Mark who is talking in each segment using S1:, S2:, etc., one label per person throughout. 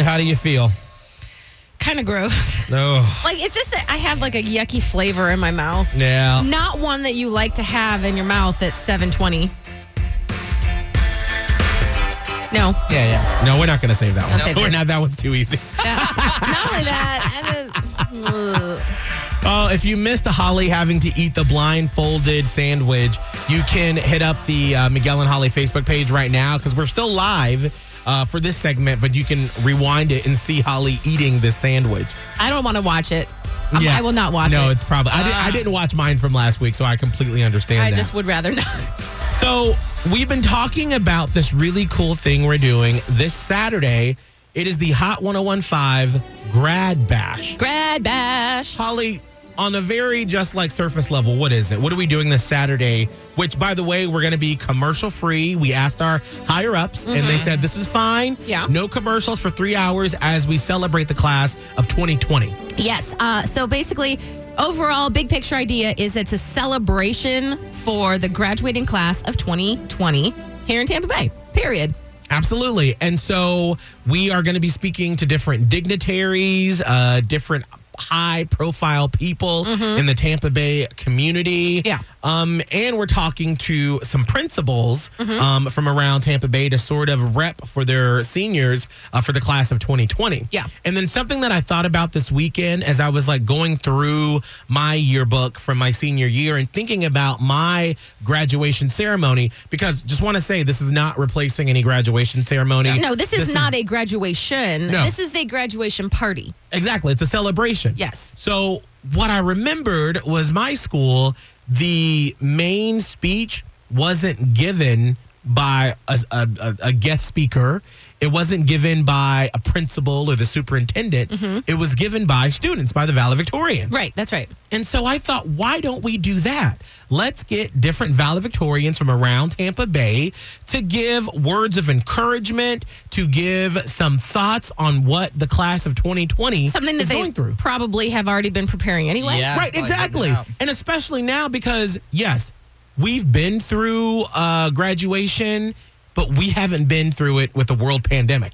S1: How do you feel?
S2: Kind of gross.
S1: No.
S2: Like it's just that I have like a yucky flavor in my mouth.
S1: Yeah.
S2: Not one that you like to have in your mouth at 720. No.
S3: Yeah, yeah.
S1: No, we're not going to save that one.
S2: save
S1: we're
S2: it.
S1: not. That one's too easy.
S2: Not only that, I just, ugh.
S1: Oh, if you missed Holly having to eat the blindfolded sandwich, you can hit up the uh, Miguel and Holly Facebook page right now because we're still live uh, for this segment, but you can rewind it and see Holly eating this sandwich.
S2: I don't want to watch it. I'm- I will not watch
S1: no,
S2: it. Ah.
S1: it's probably. I, did, I didn't watch mine from last week, so I completely understand
S2: I
S1: that.
S2: just would rather not.
S1: So we've been talking about this really cool thing we're doing this Saturday. It is the Hot 1015 Grad Bash.
S2: Grad bash.
S1: Holly, on a very just like surface level, what is it? What are we doing this Saturday? Which, by the way, we're going to be commercial free. We asked our higher ups, and they said this is fine.
S2: Yeah.
S1: No commercials for three hours as we celebrate the class of 2020.
S2: Yes. Uh, so basically, overall, big picture idea is it's a celebration for the graduating class of 2020 here in Tampa Bay. Period.
S1: Absolutely. And so we are going to be speaking to different dignitaries, uh, different high profile people in the Tampa Bay community.
S2: Mm-hmm. Yeah.
S1: Um, and we're talking to some principals um, from around Tampa Bay to sort of rep for their seniors uh, for the class of 2020.
S2: Yeah.
S1: And then something that I thought about this weekend as I was like going through my yearbook from my senior year and thinking about my graduation ceremony, because just want to say this is not replacing any graduation ceremony.
S2: No, this is not a graduation.
S1: No.
S2: This is a graduation party.
S1: Exactly. It's a celebration.
S2: Yes.
S1: So what I remembered was my school, the main speech wasn't given by a, a, a- a guest speaker. It wasn't given by a principal or the superintendent. Mm-hmm. It was given by students, by the valedictorian.
S2: Right. That's right.
S1: And so I thought, why don't we do that? Let's get different valedictorians from around Tampa Bay to give words of encouragement, to give some thoughts on what the class of 2020
S2: Something that
S1: is
S2: they
S1: going through.
S2: probably have already been preparing anyway.
S3: Yeah.
S1: Right, exactly. And especially now because, yes, we've been through uh, graduation, but we haven't been through it with the world pandemic.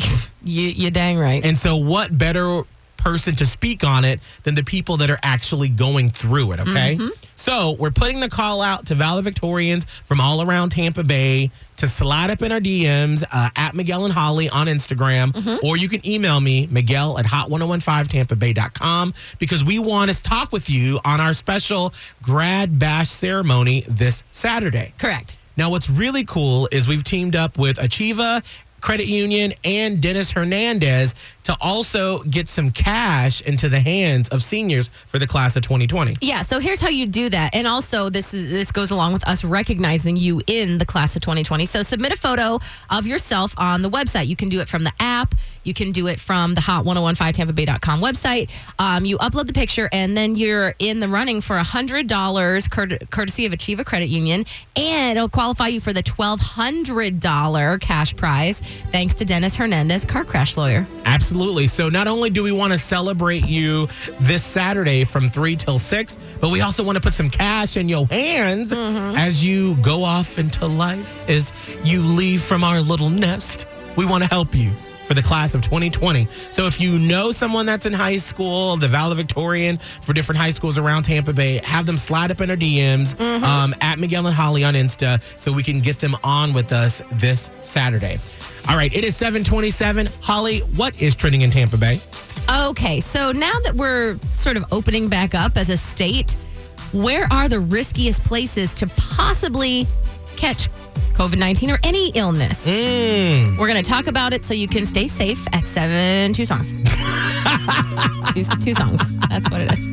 S2: you, you dang right.
S1: And so, what better person to speak on it than the people that are actually going through it, okay? So, we're putting the call out to valedictorians from all around Tampa Bay to slide up in our DMs uh, at Miguel and Holly on Instagram, or you can email me, Miguel at hot1015tampabay.com, because we want to talk with you on our special grad bash ceremony this Saturday.
S2: Correct.
S1: Now, what's really cool is we've teamed up with Achieva Credit Union and Dennis Hernandez to also get some cash into the hands of seniors for the class of 2020.
S2: Yeah, so here's how you do that. And also this is this goes along with us recognizing you in the class of 2020. So submit a photo of yourself on the website. You can do it from the app, you can do it from the hot1015tampabay.com website. Um, you upload the picture and then you're in the running for $100 court- courtesy of Achieva Credit Union and it'll qualify you for the $1200 cash prize thanks to Dennis Hernandez, car crash lawyer.
S1: Absolutely. So, not only do we want to celebrate you this Saturday from 3 till 6, but we also want to put some cash in your hands as you go off into life, as you leave from our little nest. We want to help you. For the class of 2020. So, if you know someone that's in high school, the valedictorian for different high schools around Tampa Bay, have them slide up in our DMs um, at Miguel and Holly on Insta so we can get them on with us this Saturday. All right, it is 727. Holly, what is trending in Tampa Bay?
S2: Okay, so now that we're sort of opening back up as a state, where are the riskiest places to possibly catch COVID 19 or any illness?
S1: Mm.
S2: We're going to talk about it so you can stay safe at seven, two songs. two, two songs. That's what it is.